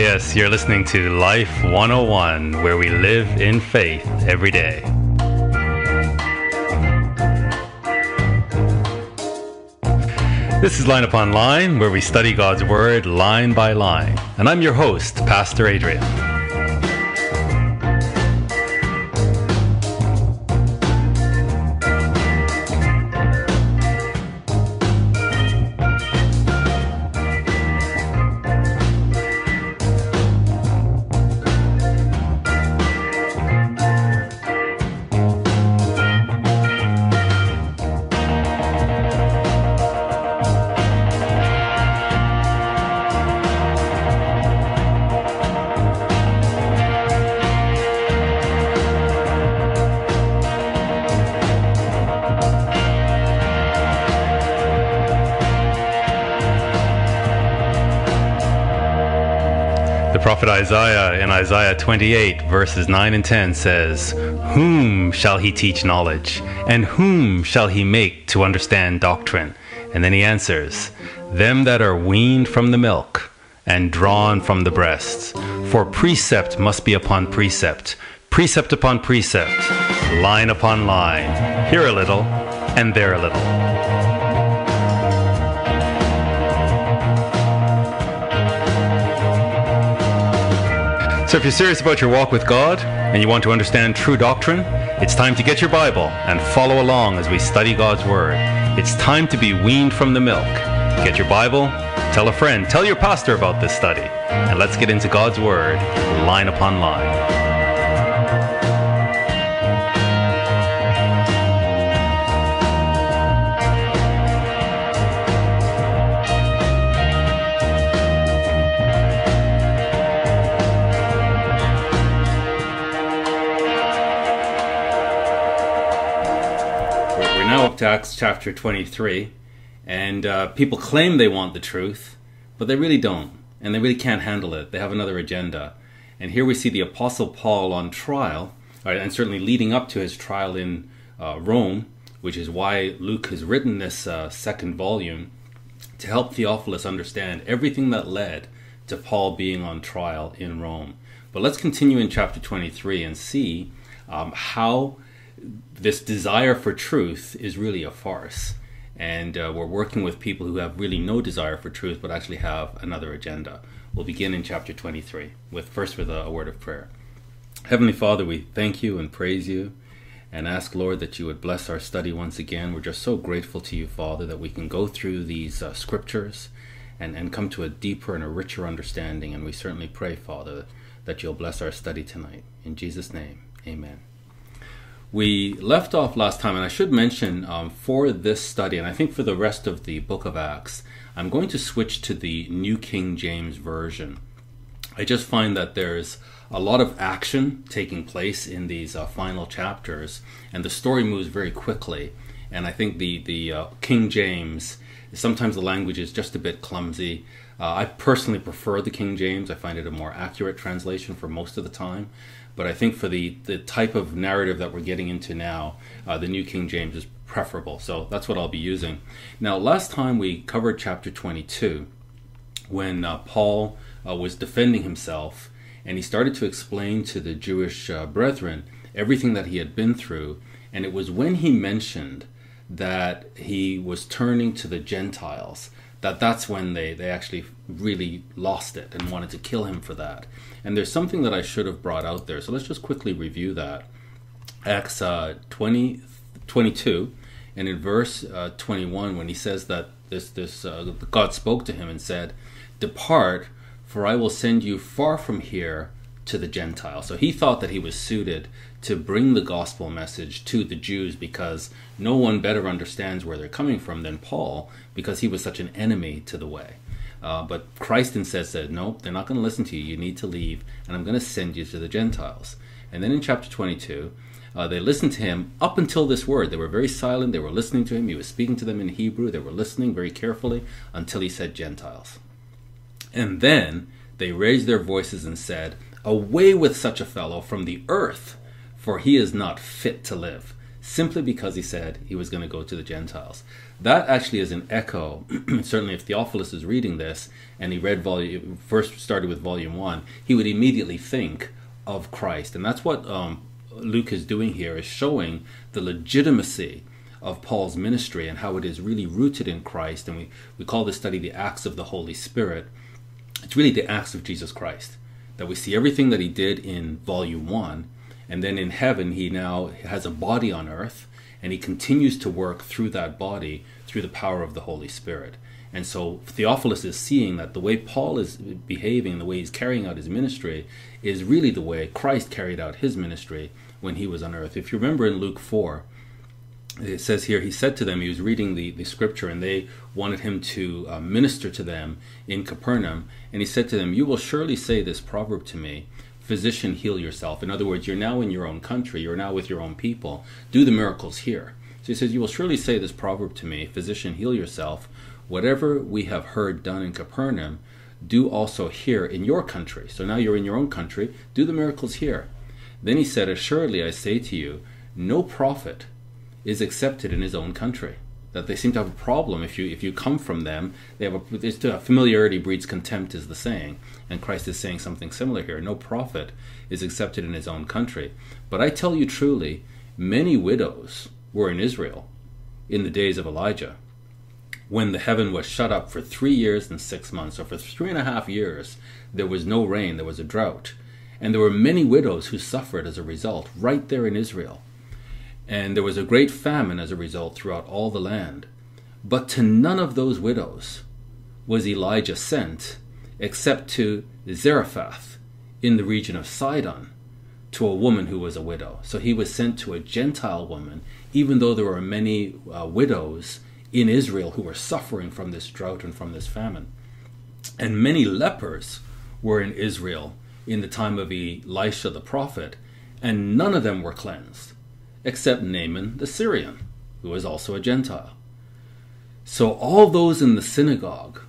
Yes, you're listening to Life 101, where we live in faith every day. This is Line Upon Line, where we study God's Word line by line. And I'm your host, Pastor Adrian. Isaiah in Isaiah 28, verses 9 and 10 says, Whom shall he teach knowledge? And whom shall he make to understand doctrine? And then he answers, Them that are weaned from the milk and drawn from the breasts. For precept must be upon precept, precept upon precept, line upon line, here a little and there a little. So, if you're serious about your walk with God and you want to understand true doctrine, it's time to get your Bible and follow along as we study God's Word. It's time to be weaned from the milk. Get your Bible, tell a friend, tell your pastor about this study, and let's get into God's Word line upon line. To Acts chapter 23, and uh, people claim they want the truth, but they really don't, and they really can't handle it. They have another agenda. And here we see the Apostle Paul on trial, and certainly leading up to his trial in uh, Rome, which is why Luke has written this uh, second volume to help Theophilus understand everything that led to Paul being on trial in Rome. But let's continue in chapter 23 and see um, how this desire for truth is really a farce. And uh, we're working with people who have really no desire for truth but actually have another agenda. We'll begin in chapter 23 with first with a, a word of prayer. Heavenly Father, we thank you and praise you and ask, Lord, that you would bless our study once again. We're just so grateful to you, Father, that we can go through these uh, scriptures and, and come to a deeper and a richer understanding. And we certainly pray, Father, that you'll bless our study tonight. In Jesus' name, amen. We left off last time, and I should mention um, for this study, and I think for the rest of the book of Acts, I'm going to switch to the New King James Version. I just find that there's a lot of action taking place in these uh, final chapters, and the story moves very quickly. And I think the the uh, King James sometimes the language is just a bit clumsy. Uh, I personally prefer the King James. I find it a more accurate translation for most of the time. But I think for the, the type of narrative that we're getting into now, uh, the New King James is preferable. So that's what I'll be using. Now, last time we covered chapter 22 when uh, Paul uh, was defending himself and he started to explain to the Jewish uh, brethren everything that he had been through. And it was when he mentioned that he was turning to the Gentiles that that's when they, they actually really lost it and wanted to kill him for that. And there's something that I should have brought out there. So let's just quickly review that. Acts uh, 20, 22, and in verse uh, 21, when he says that this, this uh, God spoke to him and said, Depart, for I will send you far from here to the Gentiles. So he thought that he was suited to bring the gospel message to the Jews because no one better understands where they're coming from than Paul because he was such an enemy to the way. Uh, but Christ instead said, Nope, they're not going to listen to you. You need to leave, and I'm going to send you to the Gentiles. And then in chapter 22, uh, they listened to him up until this word. They were very silent. They were listening to him. He was speaking to them in Hebrew. They were listening very carefully until he said Gentiles. And then they raised their voices and said, Away with such a fellow from the earth, for he is not fit to live simply because he said he was going to go to the Gentiles. That actually is an echo. certainly, if Theophilus is reading this and he read volume first started with volume one, he would immediately think of Christ, and that's what um, Luke is doing here is showing the legitimacy of Paul's ministry and how it is really rooted in Christ. And we, we call this study the Acts of the Holy Spirit. It's really the acts of Jesus Christ. That we see everything that he did in volume one, and then in heaven, he now has a body on earth, and he continues to work through that body through the power of the Holy Spirit. And so Theophilus is seeing that the way Paul is behaving, the way he's carrying out his ministry, is really the way Christ carried out his ministry when he was on earth. If you remember in Luke 4, it says here, he said to them, he was reading the, the scripture, and they wanted him to uh, minister to them in Capernaum. And he said to them, You will surely say this proverb to me Physician, heal yourself. In other words, you're now in your own country, you're now with your own people. Do the miracles here. So he says, You will surely say this proverb to me Physician, heal yourself. Whatever we have heard done in Capernaum, do also here in your country. So now you're in your own country, do the miracles here. Then he said, Assuredly I say to you, no prophet is accepted in his own country. That they seem to have a problem if you if you come from them. They have a, it's, uh, familiarity breeds contempt, is the saying, and Christ is saying something similar here. No prophet is accepted in his own country. But I tell you truly, many widows were in Israel in the days of Elijah, when the heaven was shut up for three years and six months. So for three and a half years, there was no rain, there was a drought. And there were many widows who suffered as a result, right there in Israel. And there was a great famine as a result throughout all the land. But to none of those widows was Elijah sent, except to Zarephath in the region of Sidon, to a woman who was a widow. So he was sent to a Gentile woman, even though there were many uh, widows in Israel who were suffering from this drought and from this famine. And many lepers were in Israel in the time of Elisha the prophet, and none of them were cleansed except Naaman the Syrian, who was also a Gentile. So all those in the synagogue,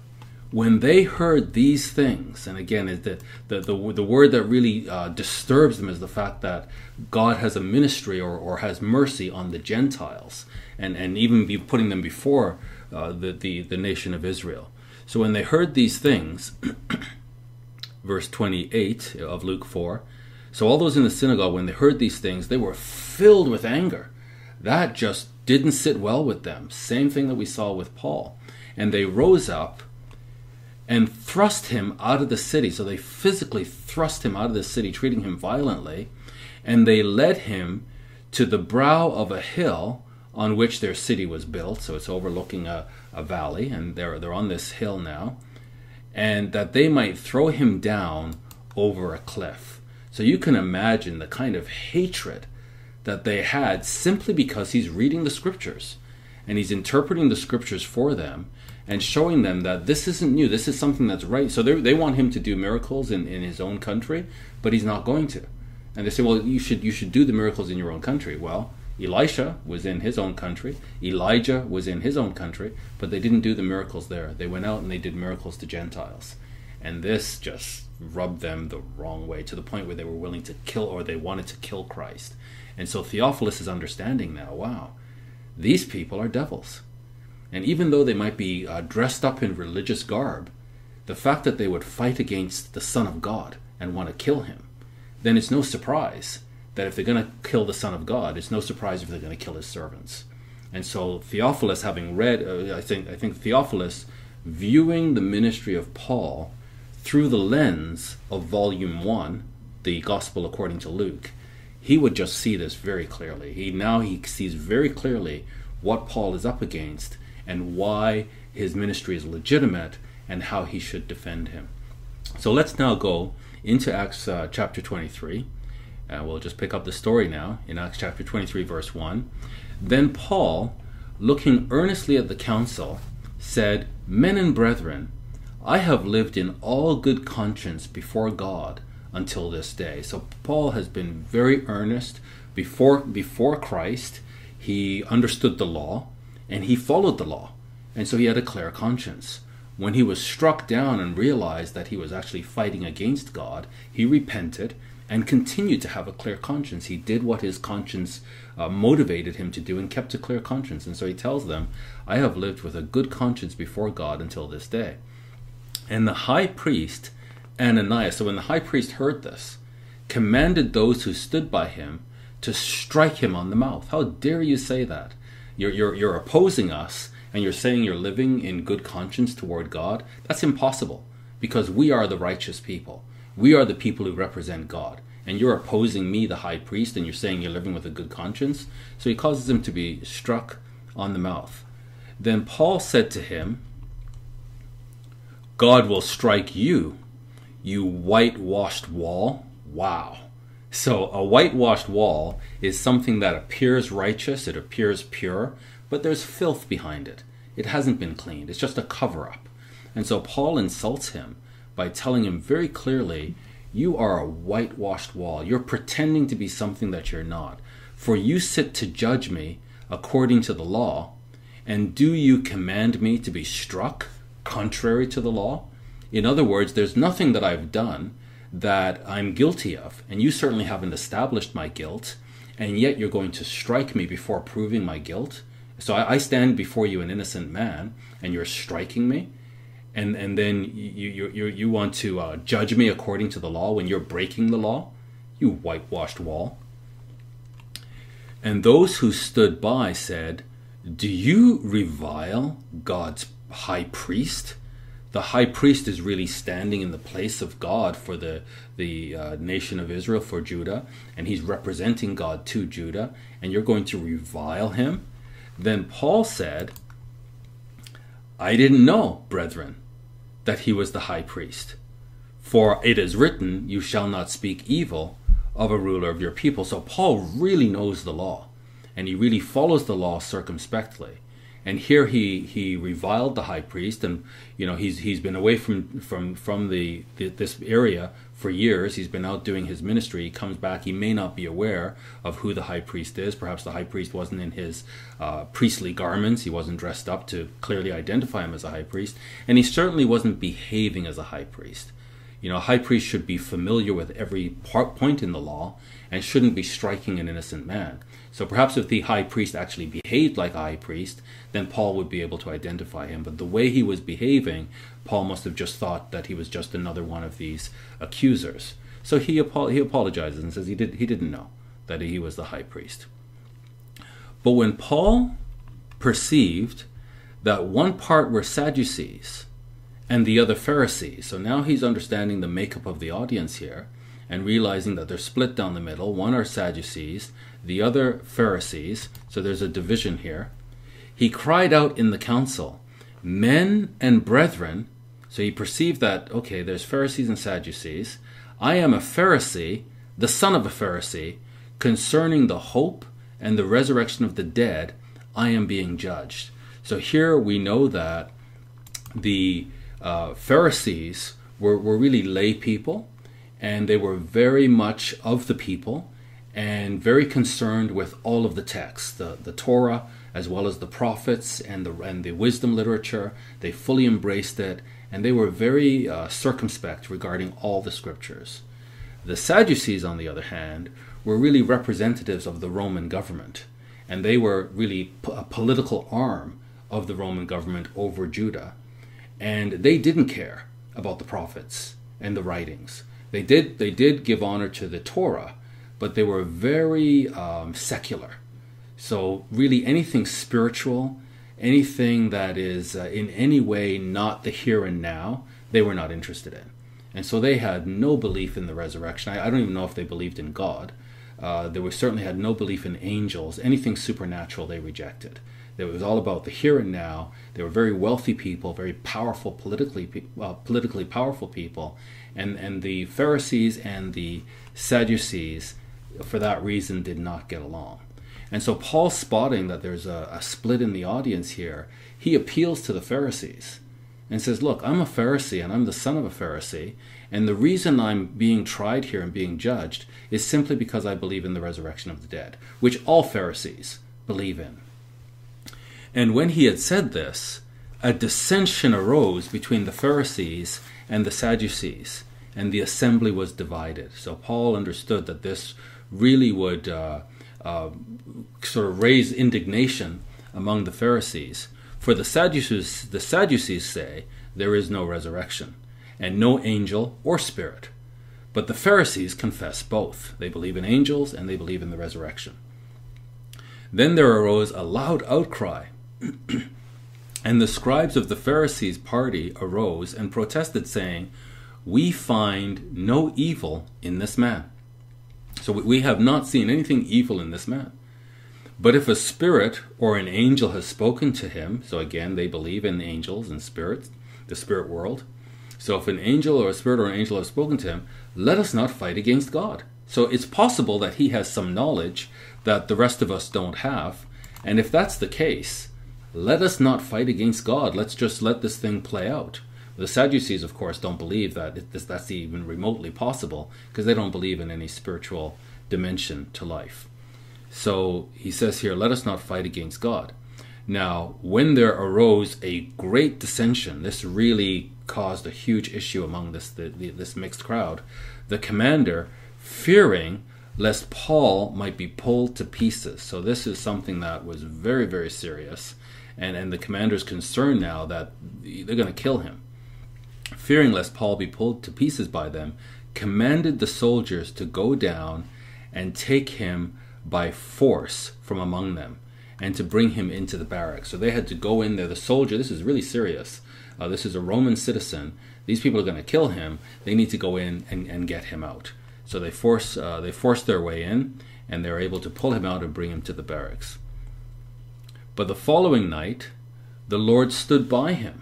when they heard these things, and again, the, the, the, the word that really uh, disturbs them is the fact that God has a ministry or, or has mercy on the Gentiles, and, and even be putting them before uh, the, the, the nation of Israel. So when they heard these things, verse 28 of Luke 4, so all those in the synagogue, when they heard these things, they were filled with anger. That just didn't sit well with them. Same thing that we saw with Paul. And they rose up and thrust him out of the city. So they physically thrust him out of the city, treating him violently. And they led him to the brow of a hill on which their city was built. So it's overlooking a, a valley, and they're, they're on this hill now. And that they might throw him down over a cliff. So you can imagine the kind of hatred that they had simply because he's reading the scriptures and he's interpreting the scriptures for them and showing them that this isn't new, this is something that's right. So they want him to do miracles in, in his own country, but he's not going to. And they say, well, you should you should do the miracles in your own country. Well, Elisha was in his own country, Elijah was in his own country, but they didn't do the miracles there. They went out and they did miracles to Gentiles. And this just rubbed them the wrong way to the point where they were willing to kill or they wanted to kill Christ. And so Theophilus is understanding now wow, these people are devils. And even though they might be uh, dressed up in religious garb, the fact that they would fight against the Son of God and want to kill him, then it's no surprise that if they're going to kill the Son of God, it's no surprise if they're going to kill his servants. And so Theophilus, having read, uh, I think, I think Theophilus, viewing the ministry of Paul through the lens of volume one, the Gospel according to Luke, he would just see this very clearly. He now he sees very clearly what Paul is up against and why his ministry is legitimate and how he should defend him. So let's now go into Acts uh, chapter 23. Uh, we'll just pick up the story now in Acts chapter 23, verse 1. Then Paul, looking earnestly at the council, said, Men and brethren, I have lived in all good conscience before God until this day. So Paul has been very earnest before before Christ. He understood the law and he followed the law. And so he had a clear conscience. when he was struck down and realized that he was actually fighting against God, he repented and continued to have a clear conscience. He did what his conscience uh, motivated him to do and kept a clear conscience. And so he tells them, I have lived with a good conscience before God until this day. And the high priest, Ananias, so when the high priest heard this, commanded those who stood by him to strike him on the mouth. How dare you say that? You're, you're, you're opposing us and you're saying you're living in good conscience toward God, that's impossible because we are the righteous people. We are the people who represent God. And you're opposing me, the high priest, and you're saying you're living with a good conscience. So he causes him to be struck on the mouth. Then Paul said to him, God will strike you, you whitewashed wall. Wow. So a whitewashed wall is something that appears righteous, it appears pure, but there's filth behind it. It hasn't been cleaned, it's just a cover up. And so Paul insults him by telling him very clearly, You are a whitewashed wall. You're pretending to be something that you're not. For you sit to judge me according to the law, and do you command me to be struck contrary to the law? In other words, there's nothing that I've done that I'm guilty of, and you certainly haven't established my guilt, and yet you're going to strike me before proving my guilt. So I, I stand before you, an innocent man, and you're striking me, and and then you you you, you want to uh, judge me according to the law when you're breaking the law, you whitewashed wall. And those who stood by said, "Do you revile God's high priest?" the high priest is really standing in the place of God for the the uh, nation of Israel for Judah, and he's representing God to Judah, and you're going to revile him. Then Paul said, I didn't know, brethren, that he was the high priest. For it is written, You shall not speak evil of a ruler of your people. So Paul really knows the law, and he really follows the law circumspectly and here he he reviled the high priest and you know he's he's been away from from from the, the, this area for years. He's been out doing his ministry. He comes back. He may not be aware of who the high priest is. Perhaps the high priest wasn't in his uh, priestly garments. He wasn't dressed up to clearly identify him as a high priest. And he certainly wasn't behaving as a high priest. You know a high priest should be familiar with every part, point in the law and shouldn't be striking an innocent man so perhaps if the high priest actually behaved like a high priest, then Paul would be able to identify him. But the way he was behaving, Paul must have just thought that he was just another one of these accusers. So he, he apologizes and says he, did, he didn't know that he was the high priest. But when Paul perceived that one part were Sadducees and the other Pharisees, so now he's understanding the makeup of the audience here and realizing that they're split down the middle. One are Sadducees the other Pharisees, so there's a division here, he cried out in the council, Men and brethren, so he perceived that, okay, there's Pharisees and Sadducees. I am a Pharisee, the son of a Pharisee, concerning the hope and the resurrection of the dead, I am being judged. So here we know that the uh, Pharisees were, were really lay people, and they were very much of the people and very concerned with all of the texts, the, the Torah as well as the prophets and the and the wisdom literature. They fully embraced it, and they were very uh, circumspect regarding all the scriptures. The Sadducees, on the other hand, were really representatives of the Roman government, and they were really a political arm of the Roman government over Judah, and they didn't care about the prophets and the writings. They did they did give honor to the Torah but they were very um, secular. So, really, anything spiritual, anything that is uh, in any way not the here and now, they were not interested in. And so they had no belief in the resurrection. I, I don't even know if they believed in God. Uh, they were, certainly had no belief in angels. Anything supernatural they rejected. It was all about the here and now. They were very wealthy people, very powerful politically, uh, politically powerful people, and and the Pharisees and the Sadducees for that reason did not get along. And so Paul spotting that there's a, a, split in the audience here, he appeals to the Pharisees and says, Look, I'm a Pharisee and I'm the son of a Pharisee, and the reason I'm being tried here and being judged is simply because I believe in the resurrection of the dead, which all Pharisees believe in. And when he had said this, a dissension arose between the Pharisees and the Sadducees, and the assembly was divided. So Paul understood that this really would uh, uh, sort of raise indignation among the Pharisees. For the Sadducees, the Sadducees say there is no resurrection, and no angel or spirit. But the Pharisees confess both. They believe in angels and they believe in the resurrection. Then there arose a loud outcry. and the scribes of the Pharisees' party arose and protested, saying, We find no evil in this man. So we have not seen anything evil in this man. But if a spirit or an angel has spoken to him, so again, they believe in angels and spirits, the spirit world. So if an angel or a spirit or an angel has spoken to him, let us not fight against God. So it's possible that he has some knowledge that the rest of us don't have. And if that's the case, let us not fight against God. Let's just let this thing play out. The Sadducees, of course, don't believe that that's even remotely possible because they don't believe in any spiritual dimension to life. So he says here, let us not fight against God. Now, when there arose a great dissension, this really caused a huge issue among this the, the, this mixed crowd. The commander, fearing lest Paul might be pulled to pieces. So this is something that was very very serious, and and the commander's concerned now that they're going to kill him. Fearing lest Paul be pulled to pieces by them, commanded the soldiers to go down and take him by force from among them and to bring him into the barracks. So they had to go in there. The soldier, this is really serious. Uh, this is a Roman citizen. These people are going to kill him. They need to go in and, and get him out. So they force uh, they force their way in, and they're able to pull him out and bring him to the barracks. But the following night, the Lord stood by him.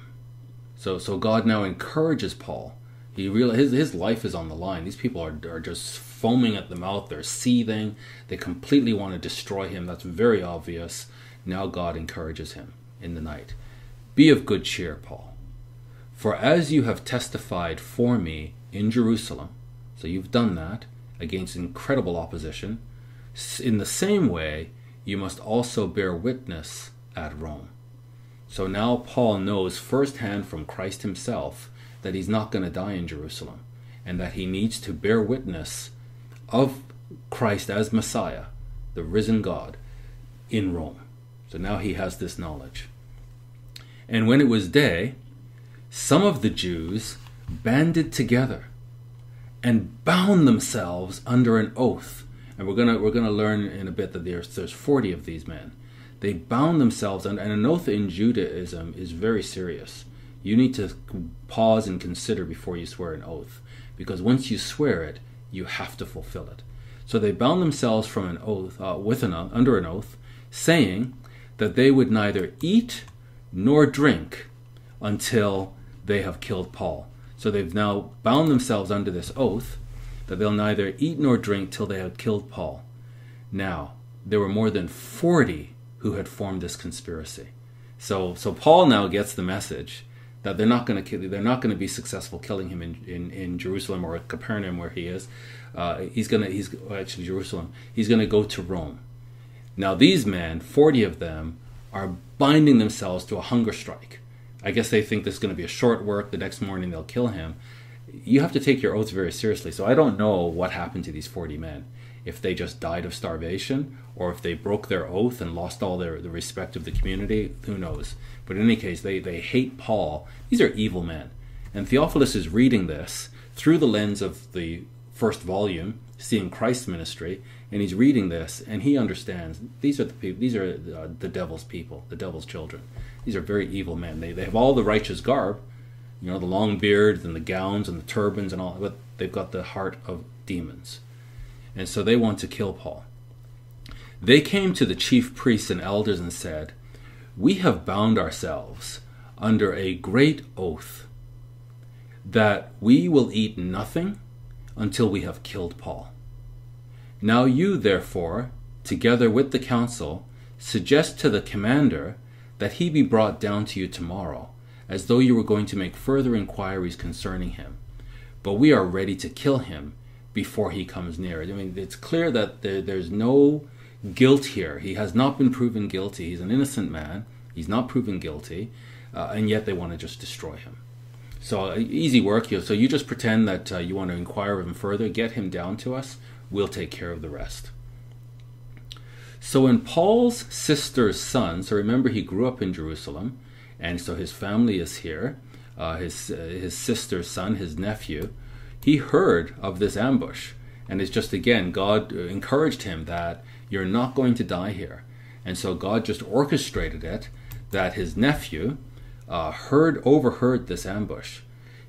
So so God now encourages Paul. He real his his life is on the line. These people are are just foaming at the mouth. They're seething. They completely want to destroy him. That's very obvious. Now God encourages him in the night. Be of good cheer, Paul. For as you have testified for me in Jerusalem, so you've done that against incredible opposition, in the same way you must also bear witness at Rome. So now Paul knows firsthand from Christ himself that he's not going to die in Jerusalem and that he needs to bear witness of Christ as Messiah, the risen God, in Rome. So now he has this knowledge. And when it was day, some of the Jews banded together and bound themselves under an oath. And we're gonna we're gonna learn in a bit that there's there's 40 of these men. They bound themselves, and, and an oath in Judaism is very serious. You need to pause and consider before you swear an oath, because once you swear it, you have to fulfill it. So they bound themselves from an oath uh, with an under an oath, saying that they would neither eat nor drink until they have killed Paul. So they've now bound themselves under this oath that they'll neither eat nor drink till they have killed Paul. Now, there were more than 40 who had formed this conspiracy. So, so Paul now gets the message that they're not going to they're not going to be successful killing him in, in, in Jerusalem or Capernaum where he is. Uh, he's going to he's actually Jerusalem. He's going to go to Rome. Now these men, 40 of them, are binding themselves to a hunger strike. I guess they think this is going to be a short work. The next morning they'll kill him. You have to take your oaths very seriously. So I don't know what happened to these 40 men. If they just died of starvation or if they broke their oath and lost all their the respect of the community, who knows. But in any case, they, they hate Paul. These are evil men. And Theophilus is reading this through the lens of the first volume, seeing Christ's ministry, and he's reading this and he understands these are the people these are uh, the devil's people the devil's children these are very evil men they, they have all the righteous garb you know the long beards and the gowns and the turbans and all but they've got the heart of demons and so they want to kill paul they came to the chief priests and elders and said we have bound ourselves under a great oath that we will eat nothing until we have killed paul now you, therefore, together with the council, suggest to the commander that he be brought down to you tomorrow, as though you were going to make further inquiries concerning him. But we are ready to kill him before he comes near. It. I mean, it's clear that there, there's no guilt here. He has not been proven guilty. He's an innocent man. He's not proven guilty. uh, and yet they want to just destroy him. So uh, easy work. So you just pretend that uh, you want to inquire of him further, get him down to us. We'll take care of the rest. So when Paul's sister's son, so remember he grew up in Jerusalem, and so his family is here. Uh, his uh, his sister's son, his nephew, he heard of this ambush, and it's just again God encouraged him that you're not going to die here, and so God just orchestrated it that his nephew uh, heard overheard this ambush.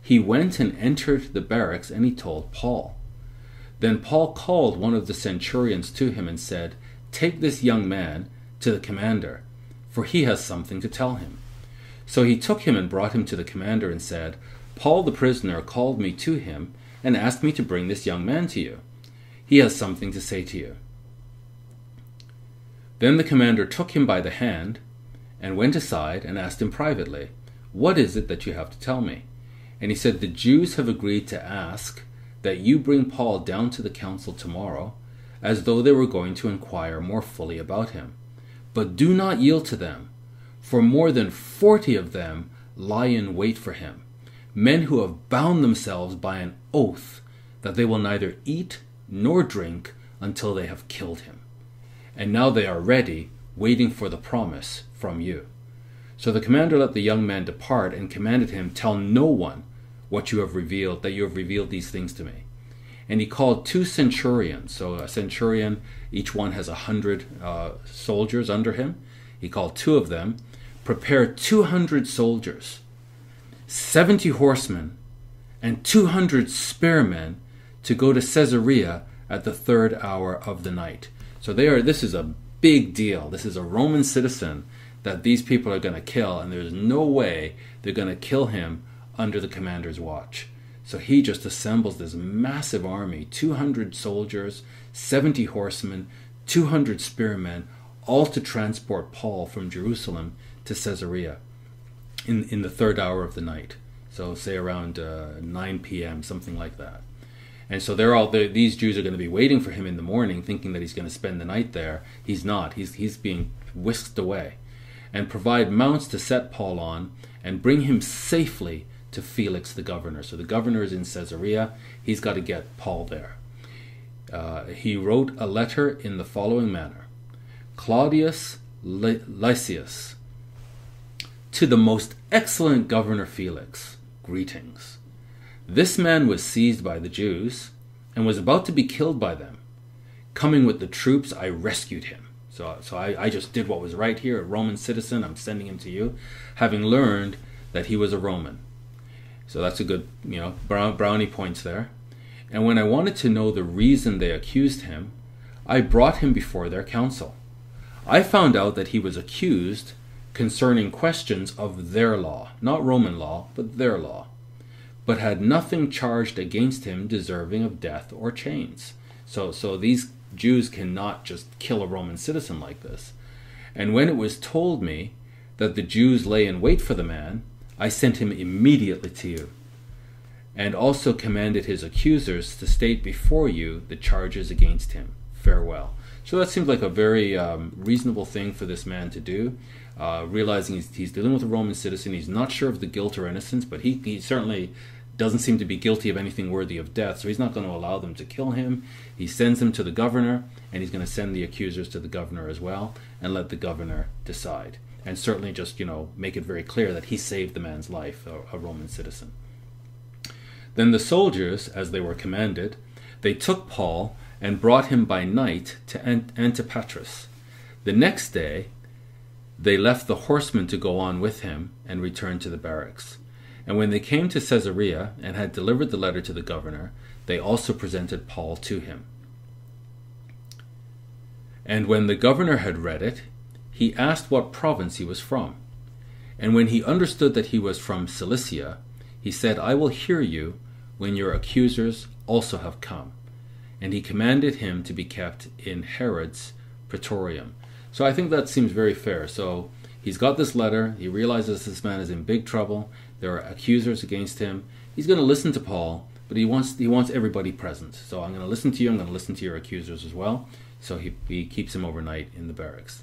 He went and entered the barracks, and he told Paul. Then Paul called one of the centurions to him and said, Take this young man to the commander, for he has something to tell him. So he took him and brought him to the commander and said, Paul the prisoner called me to him and asked me to bring this young man to you. He has something to say to you. Then the commander took him by the hand and went aside and asked him privately, What is it that you have to tell me? And he said, The Jews have agreed to ask that you bring Paul down to the council tomorrow as though they were going to inquire more fully about him. But do not yield to them, for more than forty of them lie in wait for him, men who have bound themselves by an oath that they will neither eat nor drink until they have killed him. And now they are ready, waiting for the promise from you. So the commander let the young man depart and commanded him, Tell no one what you have revealed, that you have revealed these things to me and he called two centurions. So a centurion, each one has a hundred uh, soldiers under him. He called two of them, Prepare 200 soldiers, 70 horsemen, and 200 spearmen to go to Caesarea at the third hour of the night. So they are. This is a big deal. This is a Roman citizen that these people are going to kill, and there's no way they're going to kill him under the commander's watch. So he just assembles this massive army 200 soldiers, 70 horsemen, 200 spearmen, all to transport Paul from Jerusalem to Caesarea in, in the third hour of the night. So, say around uh, 9 p.m., something like that. And so they're all these Jews are going to be waiting for him in the morning, thinking that he's going to spend the night there. He's not. He's he's being whisked away, and provide mounts to set Paul on and bring him safely to Felix the governor. So the governor is in Caesarea. He's got to get Paul there. Uh, he wrote a letter in the following manner Claudius Lysias, to the most excellent governor Felix, greetings. This man was seized by the Jews and was about to be killed by them. Coming with the troops, I rescued him. So, so I, I just did what was right here, a Roman citizen. I'm sending him to you, having learned that he was a Roman. So that's a good, you know, brown, brownie points there. And when I wanted to know the reason they accused him, I brought him before their council. I found out that he was accused concerning questions of their law, not Roman law, but their law, but had nothing charged against him deserving of death or chains. So, so these Jews cannot just kill a Roman citizen like this. And when it was told me that the Jews lay in wait for the man, I sent him immediately to you, and also commanded his accusers to state before you the charges against him. Farewell. So that seems like a very um, reasonable thing for this man to do, uh, realizing he's, he's, dealing with a Roman citizen. He's not sure of the guilt or innocence, but he, he certainly doesn't seem to be guilty of anything worthy of death, so he's not going to allow them to kill him. He sends him to the governor, and he's going to send the accusers to the governor as well, and let the governor decide and certainly just you know make it very clear that he saved the man's life, a, a Roman citizen. Then the soldiers, as they were commanded, they took Paul and brought him by night to Ant- Antipatris. The next day, they left the horsemen to go on with him and returned to the barracks. And when they came to Caesarea and had delivered the letter to the governor, they also presented Paul to him. And when the governor had read it, he asked what province he was from. And when he understood that he was from Cilicia, he said, I will hear you when your accusers also have come. And he commanded him to be kept in Herod's praetorium. So I think that seems very fair. So he's got this letter. He realizes this man is in big trouble. There are accusers against him. He's going to listen to Paul, but he wants he wants everybody present. So I'm going to listen to you. I'm going to listen to your accusers as well. So he, he keeps him overnight in the barracks.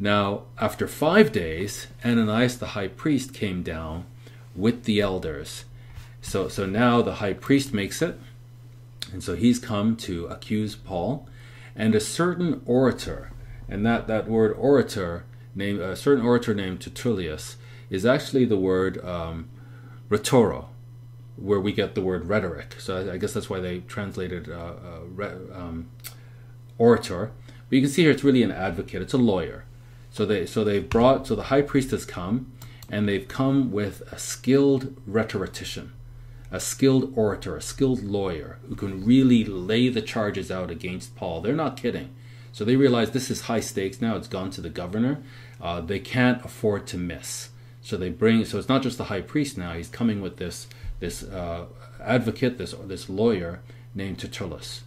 Now, after five days, Ananias the high priest came down with the elders. So, so now the high priest makes it, and so he's come to accuse Paul, and a certain orator, and that, that word orator, named a certain orator named Tertullus, is actually the word um, rhetoro, where we get the word rhetoric. So I, I guess that's why they translated uh, uh, re, um, orator. But you can see here it's really an advocate. It's a lawyer. So they so they've brought so the high priest has come, and they've come with a skilled rhetorician, a skilled orator, a skilled lawyer who can really lay the charges out against Paul. They're not kidding. So they realize this is high stakes now. It's gone to the governor. Uh, they can't afford to miss. So they bring. So it's not just the high priest now. He's coming with this this uh, advocate, this this lawyer named Tertullus,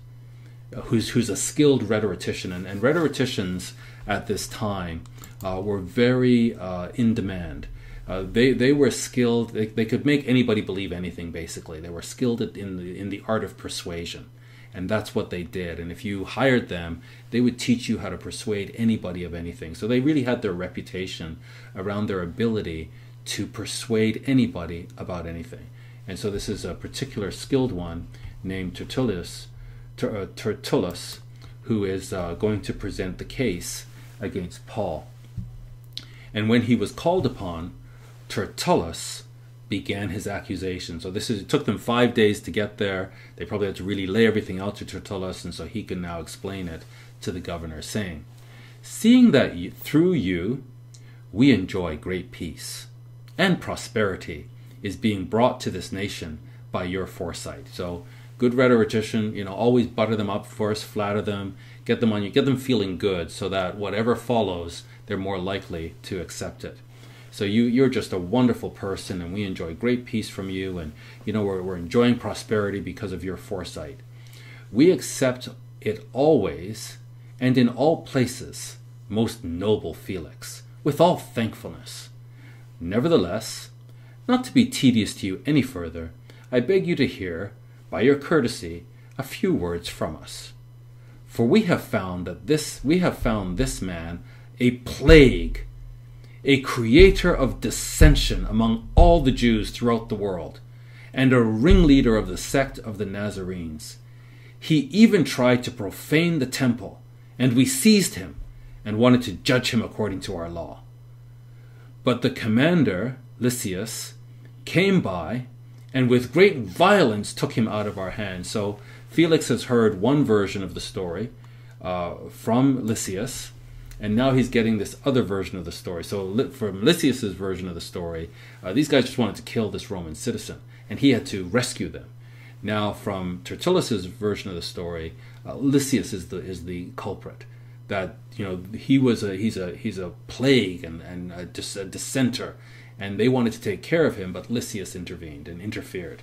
uh, who's who's a skilled rhetorician, and, and rhetoricians at this time uh, were very uh, in demand. Uh, they they were skilled. They, they could make anybody believe anything. Basically, they were skilled in the in the art of persuasion, and that's what they did. And if you hired them, they would teach you how to persuade anybody of anything. So they really had their reputation around their ability to persuade anybody about anything. And so this is a particular skilled one named Tertullus, uh, Tertullus who is uh, going to present the case against Paul. And when he was called upon, Tertullus began his accusation. So this is it took them five days to get there. They probably had to really lay everything out to Tertullus, and so he can now explain it to the governor, saying, "Seeing that you, through you we enjoy great peace and prosperity is being brought to this nation by your foresight. So good rhetorician, you know, always butter them up first, flatter them, get them on you, get them feeling good so that whatever follows, they're more likely to accept it. So you you're just a wonderful person and we enjoy great peace from you and you know we're, we're enjoying prosperity because of your foresight. We accept it always and in all places, most noble Felix, with all thankfulness. Nevertheless, not to be tedious to you any further, I beg you to hear, by your courtesy, a few words from us. For we have found that this we have found this man a plague, a creator of dissension among all the Jews throughout the world, and a ringleader of the sect of the Nazarenes. He even tried to profane the temple, and we seized him and wanted to judge him according to our law. But the commander, Lysias, came by and with great violence took him out of our hands. So Felix has heard one version of the story uh, from Lysias, and now he's getting this other version of the story. So from Lysias's version of the story, uh, these guys just wanted to kill this Roman citizen, and he had to rescue them. Now, from Tertullus's version of the story, uh, Lysias is the is the culprit. That you know he was a he's a he's a plague and and a, dis, a dissenter and they wanted to take care of him, but Lysias intervened and interfered.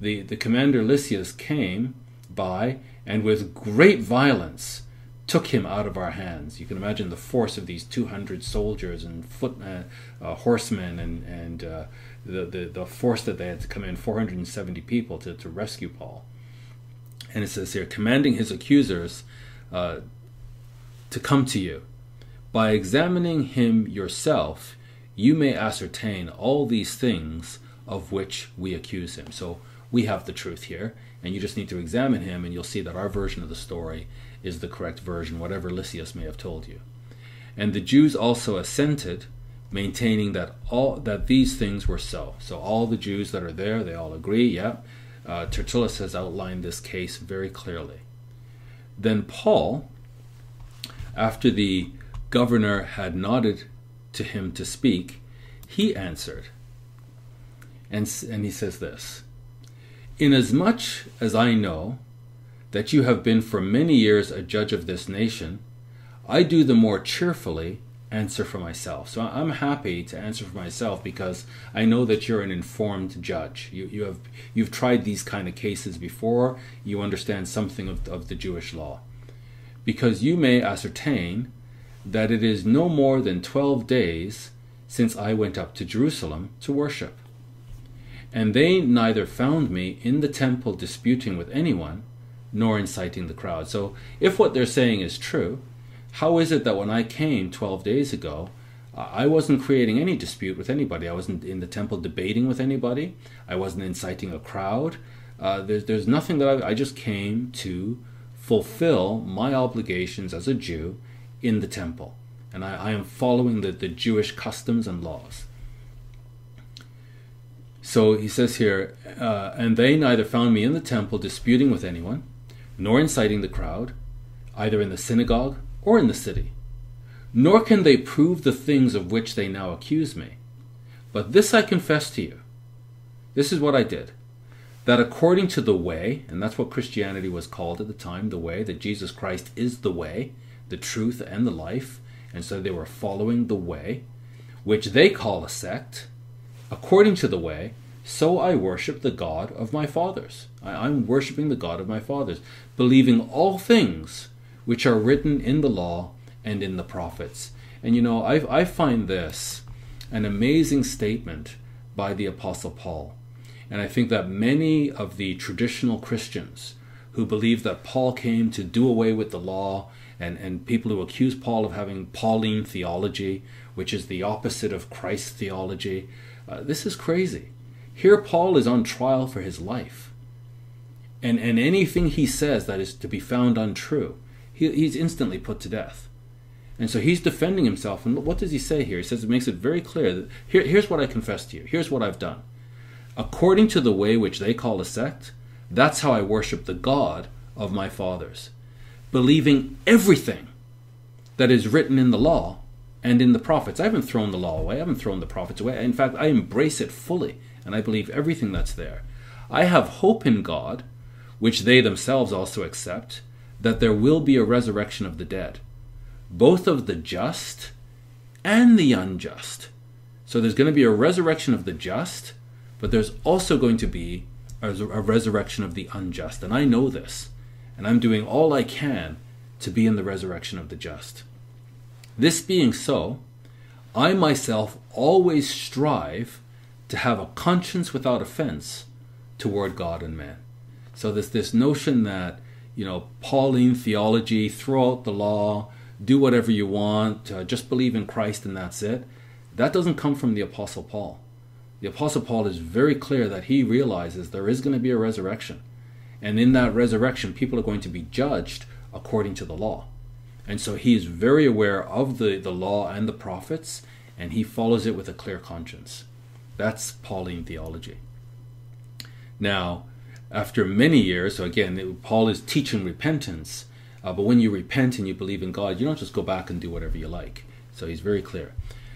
The, the commander Lysias came by and with great violence took him out of our hands. You can imagine the force of these 200 soldiers and foot uh, uh, horsemen and, and uh, the, the, the force that they had to come in, 470 people to, to rescue Paul. And it says here, commanding his accusers uh, to come to you. By examining him yourself, you may ascertain all these things of which we accuse him. So we have the truth here, and you just need to examine him, and you'll see that our version of the story is the correct version, whatever Lysias may have told you. And the Jews also assented, maintaining that all that these things were so. So all the Jews that are there, they all agree. Yeah, uh, Tertullus has outlined this case very clearly. Then Paul, after the governor had nodded to him to speak, he answered. And, and he says this Inasmuch as I know that you have been for many years a judge of this nation, I do the more cheerfully answer for myself. So I'm happy to answer for myself because I know that you're an informed judge. You, you have you've tried these kind of cases before. You understand something of, of the Jewish law, because you may ascertain that it is no more than twelve days since I went up to Jerusalem to worship. And they neither found me in the temple disputing with anyone, nor inciting the crowd. So, if what they're saying is true, How is it that when I came 12 days ago, I wasn't creating any dispute with anybody. I wasn't in the temple debating with anybody. I wasn't inciting a crowd. Uh, there's, there's nothing that I, I just came to fulfill my obligations as a Jew in the temple. And I, I am following the, the Jewish customs and laws. So he says here, uh, and they neither found me in the temple disputing with anyone, nor inciting the crowd, either in the synagogue or in the city. Nor can they prove the things of which they now accuse me. But this I confess to you. This is what I did. That according to the way, and that's what Christianity was called at the time, the way, that Jesus Christ is the way, the truth, and the life, and so they were following the way, which they call a sect, according to the way, so I worship the God of my fathers. I, am worshiping the God of my fathers, believing all things which are written in the law and in the prophets. And you know, I, I find this an amazing statement by the Apostle Paul. And I think that many of the traditional Christians who believe that Paul came to do away with the law, and, and people who accuse Paul of having Pauline theology, which is the opposite of Christ's theology, uh, this is crazy. Here, Paul is on trial for his life. And, and anything he says that is to be found untrue he, he's instantly put to death. And so he's defending himself. And what does he say here? He says it makes it very clear that here, here's what I confess to you. Here's what I've done. According to the way which they call a sect, that's how I worship the God of my fathers, believing everything that is written in the law and in the prophets. I haven't thrown the law away, I haven't thrown the prophets away. In fact, I embrace it fully, and I believe everything that's there. I have hope in God, which they themselves also accept, that there will be a resurrection of the dead, both of the just and the unjust. So there's going to be a resurrection of the just, but there's also going to be a, resurrection of the unjust. And I know this, and I'm doing all I can to be in the resurrection of the just. This being so, I myself always strive to have a conscience without offense toward God and man. So there's this notion that you know, Pauline theology, throw out the law, do whatever you want, uh, just believe in Christ and that's it. That doesn't come from the Apostle Paul. The Apostle Paul is very clear that he realizes there is going to be a resurrection. And in that resurrection, people are going to be judged according to the law. And so he is very aware of the, the law and the prophets, and he follows it with a clear conscience. That's Pauline theology. Now, after many years, so again, Paul is teaching repentance. Uh, but when you repent and you believe in God, you don't just go back and do whatever you like. So he's very clear.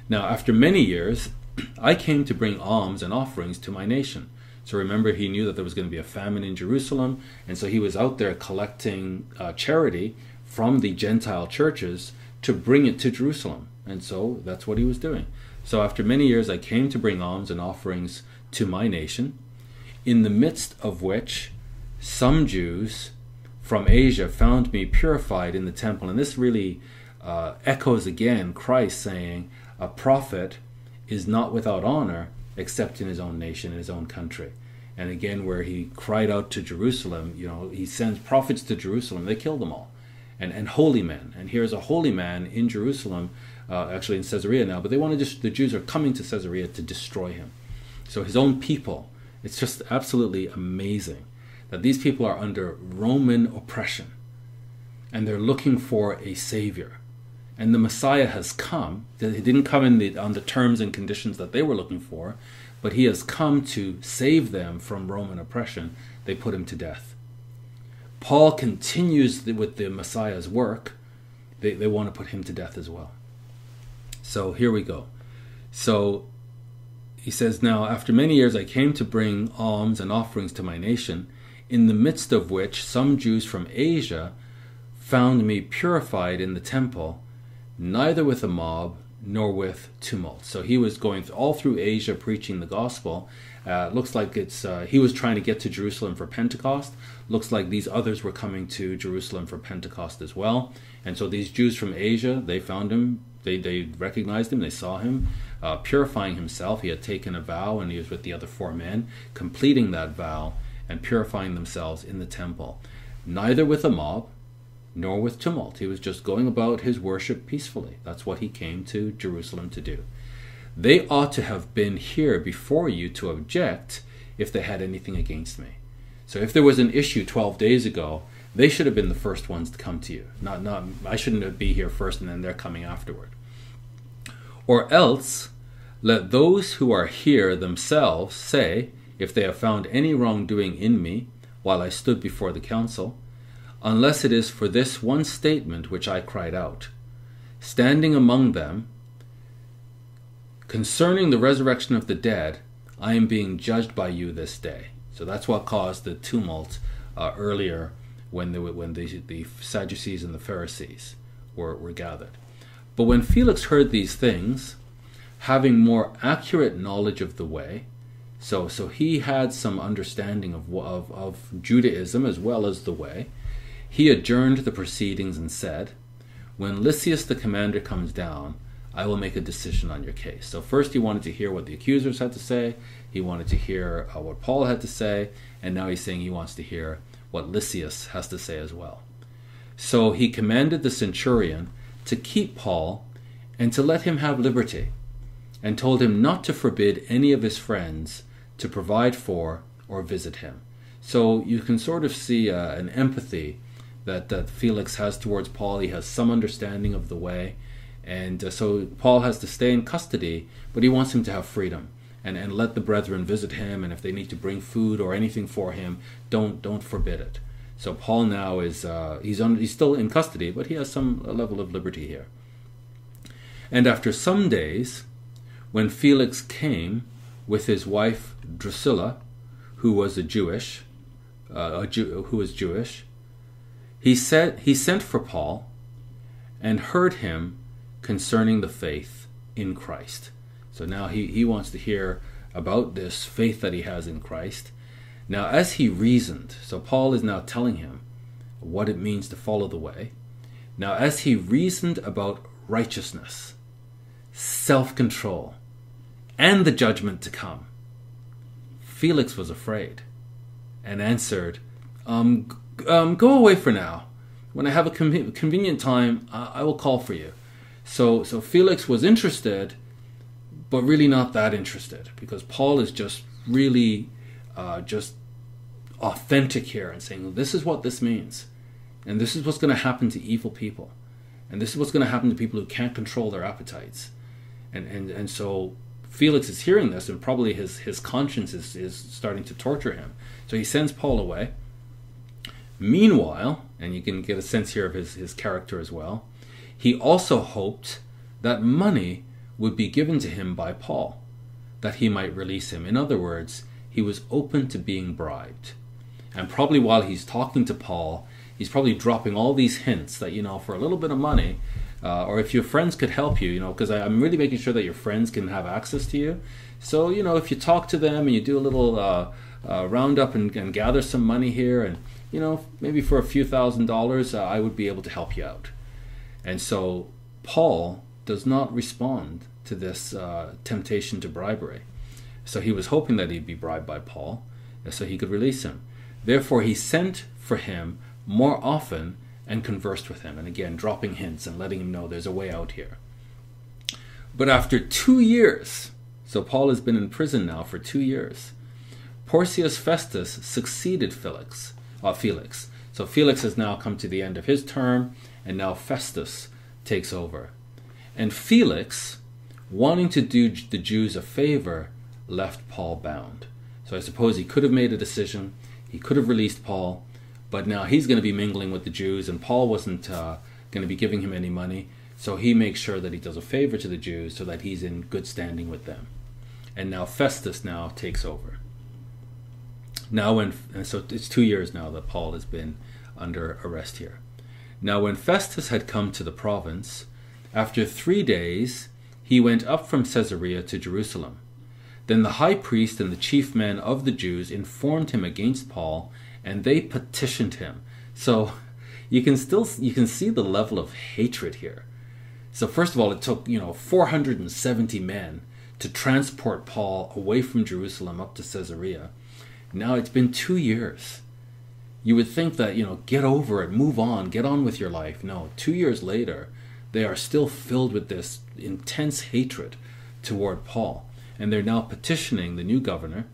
Now, after many years, I came to bring alms and offerings to my nation. So remember, he knew that there was going to be a famine in Jerusalem, and so he was out there collecting uh, charity from the Gentile churches to bring it to Jerusalem. And so that's what he was doing. So after many years, I came to bring alms and offerings to my nation in the midst of which some Jews from Asia found me purified in the temple. And this really uh, echoes again Christ saying, A prophet is not without honor except in his own nation, in his own country. And again, where he cried out to Jerusalem, you know, he sends prophets to Jerusalem, they kill them all. And, and holy men. And here's a holy man in Jerusalem, uh, actually in Caesarea now, but they want to just, the Jews are coming to Caesarea to destroy him. So his own people it's just absolutely amazing that these people are under Roman oppression and they're looking for a savior. And the Messiah has come. He didn't come in the, on the terms and conditions that they were looking for, but he has come to save them from Roman oppression. They put him to death. Paul continues with the Messiah's work. They, they want to put him to death as well. So here we go. So he says, Now, after many years, I came to bring alms and offerings to my nation, in the midst of which some Jews from Asia found me purified in the temple, neither with a mob nor with tumult. So he was going all through Asia preaching the gospel. Uh, looks like it's uh, he was trying to get to Jerusalem for Pentecost. Looks like these others were coming to Jerusalem for Pentecost as well. And so these Jews from Asia, they found him. They they recognized him. They saw him uh, purifying himself. He had taken a vow and he was with the other four men, completing that vow and purifying themselves in the temple, neither with a mob nor with tumult. He was just going about his worship peacefully. That's what he came to Jerusalem to do. They ought to have been here before you to object if they had anything against me. So if there was an issue 12 days ago, they should have been the first ones to come to you. Not not I shouldn't be here first and then they're coming afterward. Or else let those who are here themselves say, if they have found any wrongdoing in me while I stood before the council, unless it is for this one statement which I cried out, standing among them, concerning the resurrection of the dead, I am being judged by you this day. So that's what caused the tumult uh, earlier when, the, when the, the Sadducees and the Pharisees were, were gathered. But when Felix heard these things, having more accurate knowledge of the way, so, so he had some understanding of, of, of Judaism as well as the way, he adjourned the proceedings and said, When Lysias the commander comes down, I will make a decision on your case. So, first he wanted to hear what the accusers had to say, he wanted to hear uh, what Paul had to say, and now he's saying he wants to hear what Lysias has to say as well. So he commanded the centurion to keep Paul and to let him have liberty, and told him not to forbid any of his friends to provide for or visit him. So you can sort of see uh, an empathy that, that Felix has towards Paul. He has some understanding of the way. And uh, so Paul has to stay in custody, but he wants him to have freedom and, and let the brethren visit him. And if they need to bring food or anything for him, don't don't forbid it. So Paul now is uh, he's on, he's still in custody, but he has some level of liberty here. And after some days, when Felix came with his wife Drusilla, who was a Jewish, uh, a Jew, who was Jewish, he said he sent for Paul and heard him concerning the faith in Christ. So now he, he wants to hear about this faith that he has in Christ. Now, as he reasoned, so Paul is now telling him what it means to follow the way. Now, as he reasoned about righteousness, self control, and the judgment to come, Felix was afraid and answered, um, um, Go away for now. When I have a convenient time, I-, I will call for you. So, so Felix was interested, but really not that interested because Paul is just really uh, just authentic here and saying, This is what this means. And this is what's going to happen to evil people. And this is what's going to happen to people who can't control their appetites. And, and, and so Felix is hearing this, and probably his, his conscience is, is starting to torture him. So he sends Paul away. Meanwhile, and you can get a sense here of his, his character as well, he also hoped that money would be given to him by Paul, that he might release him. In other words, he was open to being bribed. And probably while he's talking to Paul, he's probably dropping all these hints that, you know, for a little bit of money, uh, or if your friends could help you, you know, because I'm really making sure that your friends can have access to you. So, you know, if you talk to them and you do a little uh, uh, roundup and, and, gather some money here, and, you know, maybe for a few thousand dollars, uh, I would be able to help you out. And so Paul does not respond to this uh, temptation to bribery. So he was hoping that he'd be bribed by Paul so he could release him. Therefore, he sent for him more often and conversed with him, and again, dropping hints and letting him know there's a way out here. But after two years, so Paul has been in prison now for two years, Porcius Festus succeeded Felix. Uh, Felix. So Felix has now come to the end of his term, and now Festus takes over. And Felix, wanting to do the Jews a favor, left Paul bound. So I suppose he could have made a decision, he could have released Paul, but now he's going to be mingling with the Jews, and Paul wasn't uh, going to be giving him any money. So he makes sure that he does a favor to the Jews so that he's in good standing with them. And now Festus now takes over. Now when so it's two years now that Paul has been under arrest here. Now, when Festus had come to the province, after three days he went up from Caesarea to Jerusalem. Then the high priest and the chief men of the Jews informed him against Paul, and they petitioned him. So you can still you can see the level of hatred here. So first of all, it took you know 470 men to transport Paul away from Jerusalem up to Caesarea. Now it's been two years You would think that, you know, get over it, move on, get on with your life. No, two years later, they are still filled with this intense hatred toward Paul. And they're now petitioning the new governor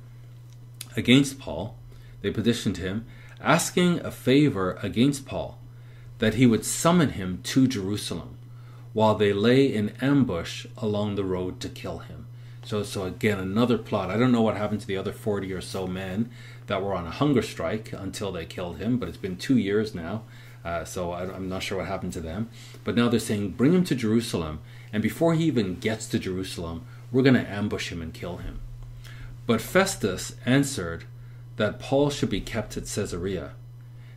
against Paul. They petitioned him, asking a favor against Paul, that he would summon him to Jerusalem while they lay in ambush along the road to kill him. So, so again, another plot. I don't know what happened to the other 40 or so men that were on a hunger strike until they killed him, but it's been two years now. Uh, so I, I'm not sure what happened to them. But now they're saying, bring him to Jerusalem. And before he even gets to Jerusalem, we're going to ambush him and kill him. But Festus answered that Paul should be kept at Caesarea,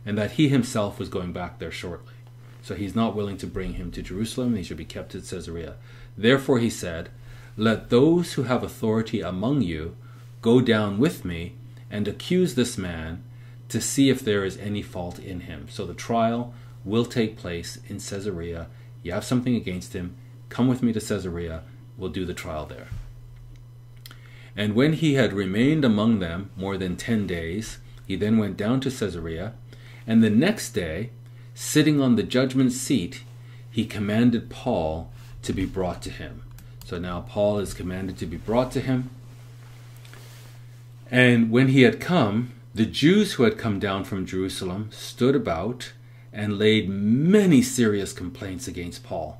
and that he himself was going back there shortly. So he's not willing to bring him to Jerusalem, he should be kept at Caesarea. Therefore he said, Let those who have authority among you go down with me and accuse this man to see if there is any fault in him. So the trial will take place in Caesarea. You have something against him, come with me to Caesarea, we'll do the trial there. And when he had remained among them more than ten days, he then went down to Caesarea, and the next day, sitting on the judgment seat, he commanded Paul to be brought to him. So now Paul is commanded to be brought to him. And when he had come, the Jews who had come down from Jerusalem stood about and laid many serious complaints against Paul,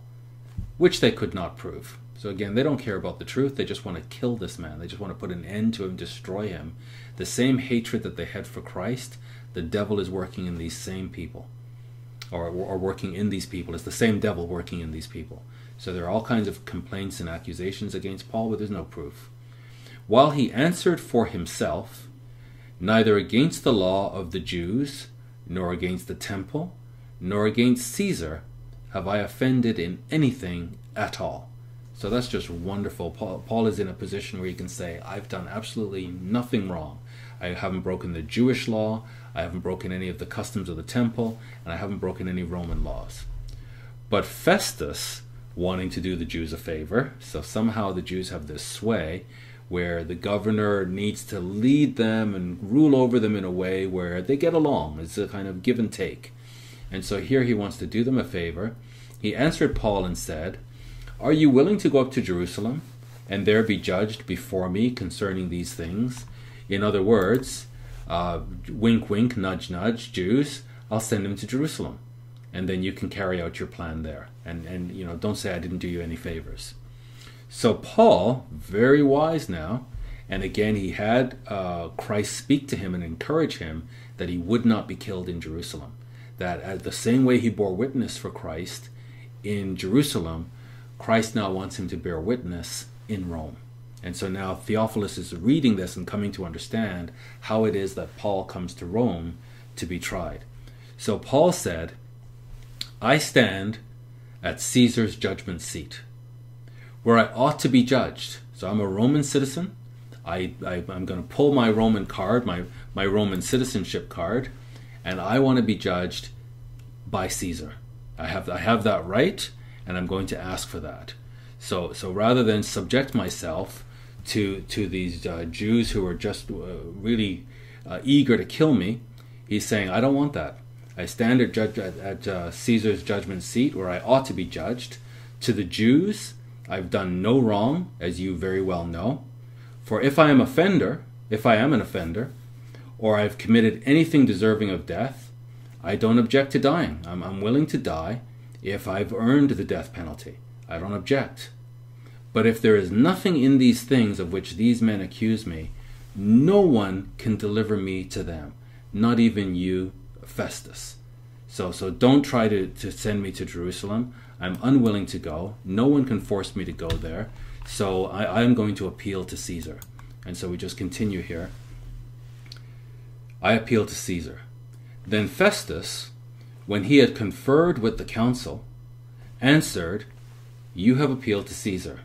which they could not prove. So again, they don't care about the truth. They just want to kill this man. They just want to put an end to him, destroy him. The same hatred that they had for Christ, the devil is working in these same people, or, or working in these people. It's the same devil working in these people. So there are all kinds of complaints and accusations against Paul, but there's no proof. While he answered for himself, neither against the law of the Jews, nor against the temple, nor against Caesar have I offended in anything at all. So that's just wonderful. Paul, Paul, is in a position where he can say, I've done absolutely nothing wrong. I haven't broken the Jewish law, I haven't broken any of the customs of the temple, and I haven't broken any Roman laws. But Festus, wanting to do the Jews a favor, so somehow the Jews have this sway where the governor needs to lead them and rule over them in a way where they get along. It's a kind of give and take. And so here he wants to do them a favor. He answered Paul and said, Are you willing to go up to Jerusalem and there be judged before me concerning these things? In other words, uh, wink, wink, nudge, nudge, Jews, I'll send them to Jerusalem. And then you can carry out your plan there. And, and you know, don't say I didn't do you any favors. So Paul, very wise now, and again he had uh, Christ speak to him and encourage him that he would not be killed in Jerusalem. That at the same way he bore witness for Christ in Jerusalem, Christ now wants him to bear witness in Rome. And so now Theophilus is reading this and coming to understand how it is that Paul comes to Rome to be tried. So Paul said, I stand at Caesar's judgment seat where I ought to be judged. So I'm a Roman citizen. I, I am going to pull my Roman card, my my Roman citizenship card, and I want to be judged by Caesar. I have I have that right, and I'm going to ask for that. So so rather than subject myself to to these uh, Jews who are just uh, really uh, eager to kill me, he's saying I don't want that. I stand at, judge, at, at uh, Caesar's judgment seat where I ought to be judged. To the Jews, I've done no wrong, as you very well know. For if I am offender, if I am an offender, or I've committed anything deserving of death, I don't object to dying. I'm, I'm willing to die if I've earned the death penalty. I don't object. But if there is nothing in these things of which these men accuse me, no one can deliver me to them, not even you, Festus. So, so don't try to, to send me to Jerusalem. I'm unwilling to go. No one can force me to go there. So I, am going to appeal to Caesar. And so we just continue here. I appeal to Caesar. Then Festus, when he had conferred with the council, answered, You have appealed to Caesar.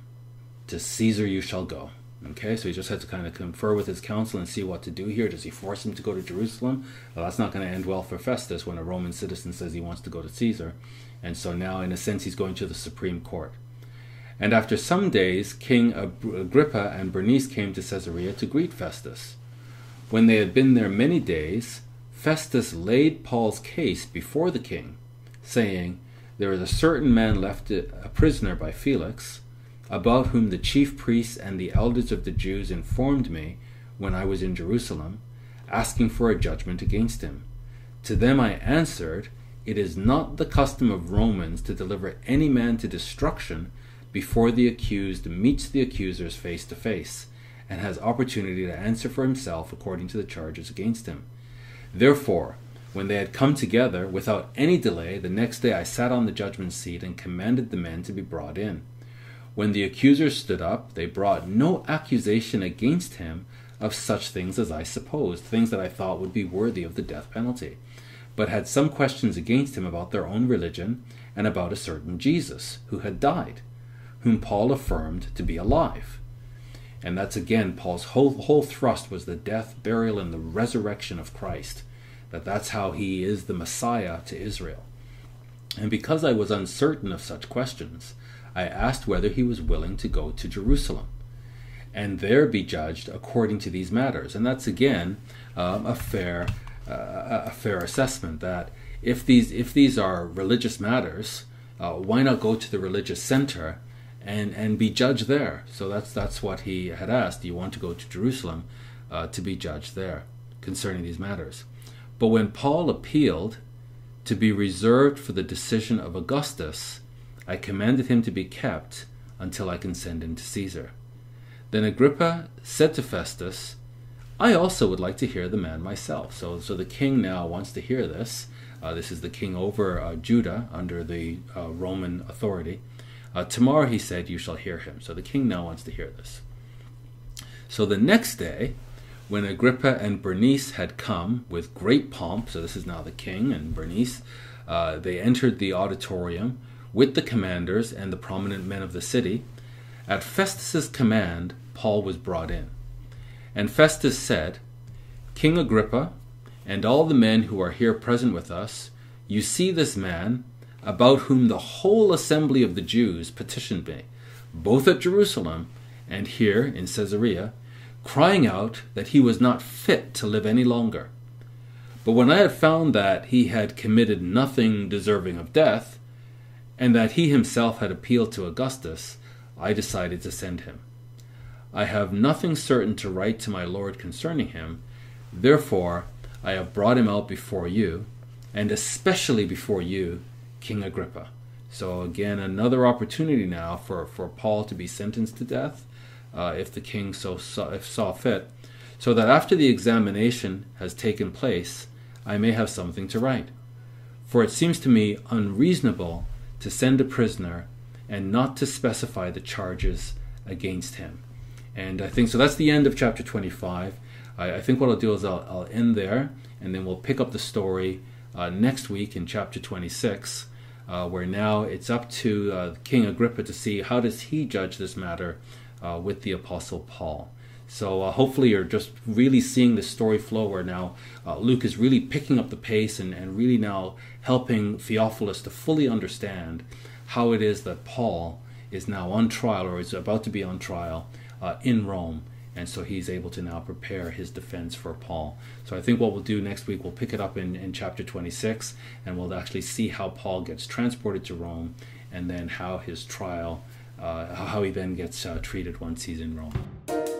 To Caesar you shall go. Okay, so he just had to kind of confer with his council and see what to do here. Does he force him to go to Jerusalem? Well, that's not going to end well for Festus when a Roman citizen says he wants to go to Caesar. And so now, in a sense, he's going to the Supreme Court. And after some days, King Agrippa and Bernice came to Caesarea to greet Festus. When they had been there many days, Festus laid Paul's case before the king, saying, There is a certain man left uh, a prisoner by Felix, about whom the chief priests and the elders of the Jews informed me when I was in Jerusalem, asking for a judgment against him. To them I answered, It is not the custom of Romans to deliver any man to destruction before the accused meets the accusers face to face and has opportunity to answer for himself according to the charges against him. Therefore, when they had come together, without any delay, the next day I sat on the judgment seat and commanded the men to be brought in. When the accusers stood up, they brought no accusation against him of such things as I supposed, things that I thought would be worthy of the death penalty, but had some questions against him about their own religion and about a certain Jesus, who had died, whom Paul affirmed to be alive. And that's again Paul's whole whole thrust was the death, burial, and the resurrection of Christ. That that's how he is the Messiah to Israel. And because I was uncertain of such questions, I asked whether he was willing to go to Jerusalem and there be judged according to these matters. And that's again um, a fair uh, a fair assessment that if these if these are religious matters, uh, why not go to the religious center and and be judged there? So that's that's what he had asked. Do you want to go to Jerusalem uh, to be judged there concerning these matters? But when Paul appealed to be reserved for the decision of Augustus, I commanded him to be kept until I can send him to Caesar. Then Agrippa said to Festus, I also would like to hear the man myself. So, so the king now wants to hear this. Uh, this is the king over uh, Judah under the uh, Roman authority. Uh, tomorrow, he said, you shall hear him. So the king now wants to hear this. So the next day, when Agrippa and Bernice had come with great pomp, so this is now the king and Bernice, uh, they entered the auditorium with the commanders and the prominent men of the city. At Festus's command, Paul was brought in. And Festus said, King Agrippa, and all the men who are here present with us, you see this man, about whom the whole assembly of the Jews petitioned me, both at Jerusalem and here in Caesarea, crying out that he was not fit to live any longer. But when I had found that he had committed nothing deserving of death, and that he himself had appealed to Augustus, I decided to send him. I have nothing certain to write to my Lord concerning him, therefore I have brought him out before you, and especially before you, King Agrippa. So again, another opportunity now for, for Paul to be sentenced to death, uh, if the king so saw, if saw fit, so that after the examination has taken place, I may have something to write. For it seems to me unreasonable to send a prisoner and not to specify the charges against him. And I think so. That's the end of chapter 25. I, I think what I'll do is I'll, I'll, end there, and then we'll pick up the story uh, next week in chapter 26, uh, where now it's up to uh, King Agrippa to see how does he judge this matter uh, with the Apostle Paul. So uh, hopefully you're just really seeing the story flow where now uh, Luke is really picking up the pace and, and really now helping Theophilus to fully understand how it is that Paul is now on trial or is about to be on trial uh, in Rome. And so he's able to now prepare his defense for Paul. So I think what we'll do next week, we'll pick it up in, in chapter 26 and we'll actually see how Paul gets transported to Rome and then how his trial, uh, how he then gets uh, treated once he's in Rome.